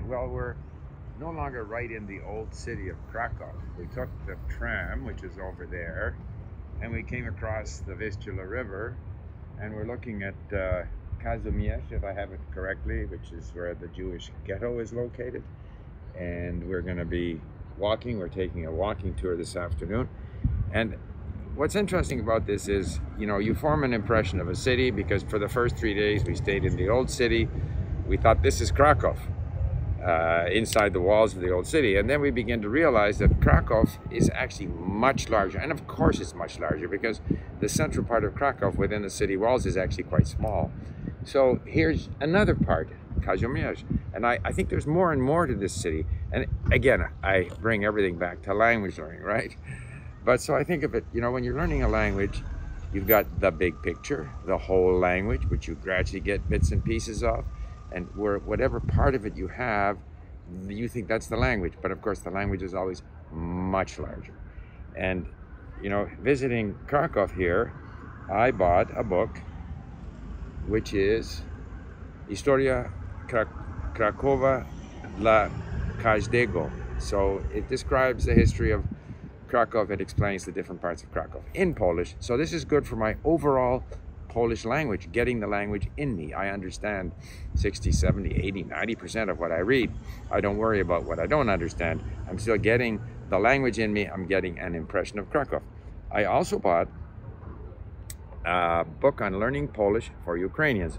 right, well, we're no longer right in the old city of Krakow. We took the tram, which is over there, and we came across the Vistula River, and we're looking at uh, Kazimierz, if I have it correctly, which is where the Jewish ghetto is located. And we're going to be walking. We're taking a walking tour this afternoon. And what's interesting about this is, you know, you form an impression of a city because for the first three days we stayed in the old city. We thought this is Krakow, uh, inside the walls of the old city. And then we begin to realize that Krakow is actually much larger. And of course it's much larger because the central part of Krakow within the city walls is actually quite small. So here's another part, Kazimierz. And I, I think there's more and more to this city. And again, I bring everything back to language learning, right? But so I think of it, you know, when you're learning a language, you've got the big picture, the whole language, which you gradually get bits and pieces of. And where whatever part of it you have, you think that's the language. But of course, the language is always much larger. And, you know, visiting Krakow here, I bought a book which is Historia Krakowa dla każdego. So it describes the history of Krakow. It explains the different parts of Krakow in Polish. So this is good for my overall Polish language, getting the language in me. I understand 60, 70, 80, 90% of what I read. I don't worry about what I don't understand. I'm still getting the language in me. I'm getting an impression of Krakow. I also bought a book on learning Polish for Ukrainians.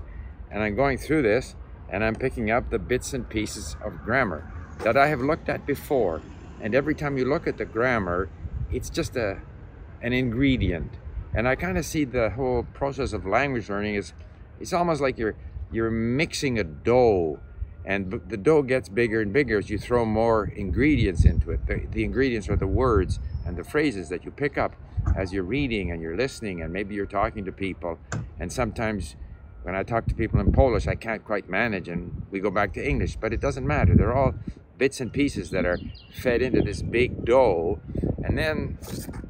And I'm going through this and I'm picking up the bits and pieces of grammar that I have looked at before. And every time you look at the grammar, it's just a an ingredient. And I kind of see the whole process of language learning is it's almost like you're you're mixing a dough and the dough gets bigger and bigger as you throw more ingredients into it. The, the ingredients are the words and the phrases that you pick up as you're reading and you're listening and maybe you're talking to people. And sometimes when I talk to people in Polish I can't quite manage and we go back to English but it doesn't matter. They're all bits and pieces that are fed into this big dough. And then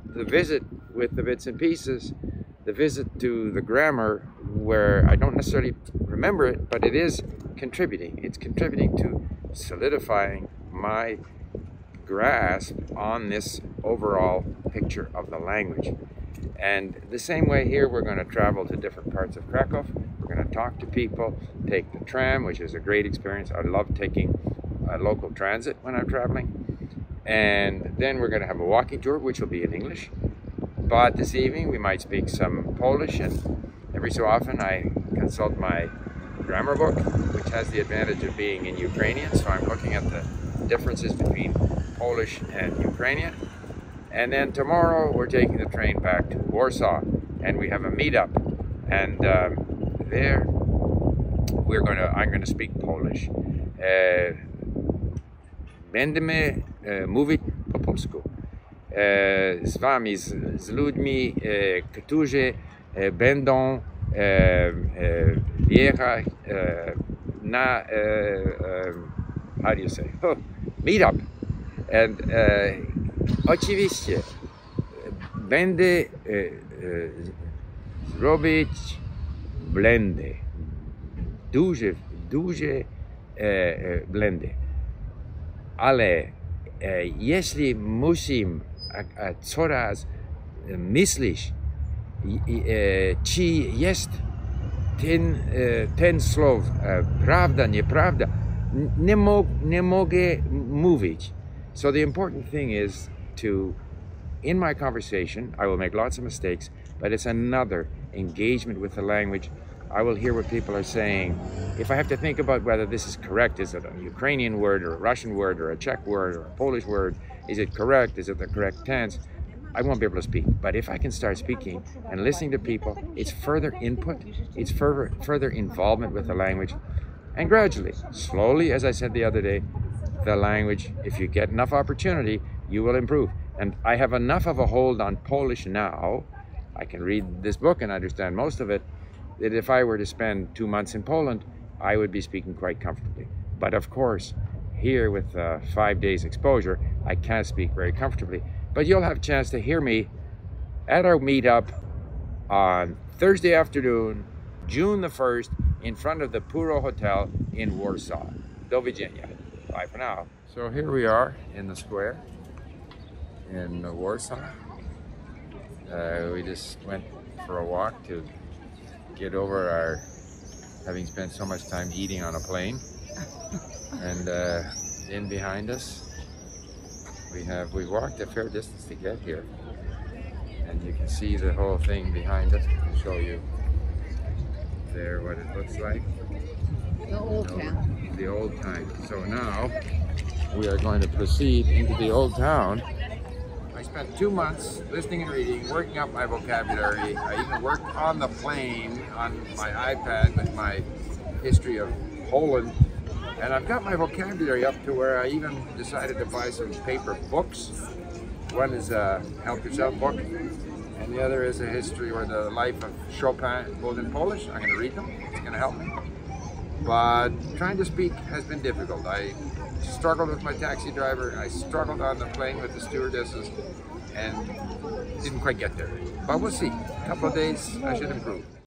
the visit with the bits and pieces the visit to the grammar where I don't necessarily remember it but it is contributing it's contributing to solidifying my grasp on this overall picture of the language. And the same way here, we're going to travel to different parts of Krakow. We're going to talk to people, take the tram, which is a great experience. I love taking local transit when I'm traveling. And then we're going to have a walking tour, which will be in English. This evening, we might speak some Polish. And every so often, I consult my grammar book, which has the advantage of being in Ukrainian. So I'm looking at the differences between Polish and Ukrainian. And then tomorrow we're taking the train back to Warsaw and we have a meetup. And um, there we're gonna, I'm gonna speak Polish. Uh, będziemy uh, mówić po polsku. Uh, z wami, z, z ludźmi, którzy będą jechać na, how do you say, oh, meetup. And, e, oczywiście będę e, e, robić blendy. Duże, duże e, e, blendy. Ale e, jeśli musimy coraz myśleć, czy jest ten, eh, ten słow eh, prawda, nieprawda, nie, mo nie mogę mówić. So the important thing is to, in my conversation, I will make lots of mistakes, but it's another engagement with the language. I will hear what people are saying. If I have to think about whether this is correct, is it a Ukrainian word or a Russian word or a Czech word or a Polish word? Is it correct? Is it the correct tense? I won't be able to speak. But if I can start speaking and listening to people, it's further input, it's further further involvement with the language. And gradually, slowly, as I said the other day, the language, if you get enough opportunity, you will improve. And I have enough of a hold on Polish now. I can read this book and understand most of it. That if I were to spend two months in Poland, I would be speaking quite comfortably. But of course, here with uh, five days exposure, I can't speak very comfortably. But you'll have a chance to hear me at our meetup on Thursday afternoon, June the 1st, in front of the Puro Hotel in Warsaw. Do widzenia. Bye for now. So here we are in the square in Warsaw. Uh, we just went for a walk to get over our having spent so much time eating on a plane. and uh, in behind us, we have we walked a fair distance to get here, and you can see the whole thing behind us. I can show you there what it looks like. The old town. The old town. So now we are going to proceed into the old town. I spent two months listening and reading, working up my vocabulary. I even worked on the plane on my iPad with my history of Poland. And I've got my vocabulary up to where I even decided to buy some paper books. One is a help yourself book, and the other is a history or the life of Chopin, both in Polish. I'm going to read them. It's going to help me. But trying to speak has been difficult. I struggled with my taxi driver. I struggled on the plane with the stewardesses and didn't quite get there. But we'll see. A couple of days, I should improve.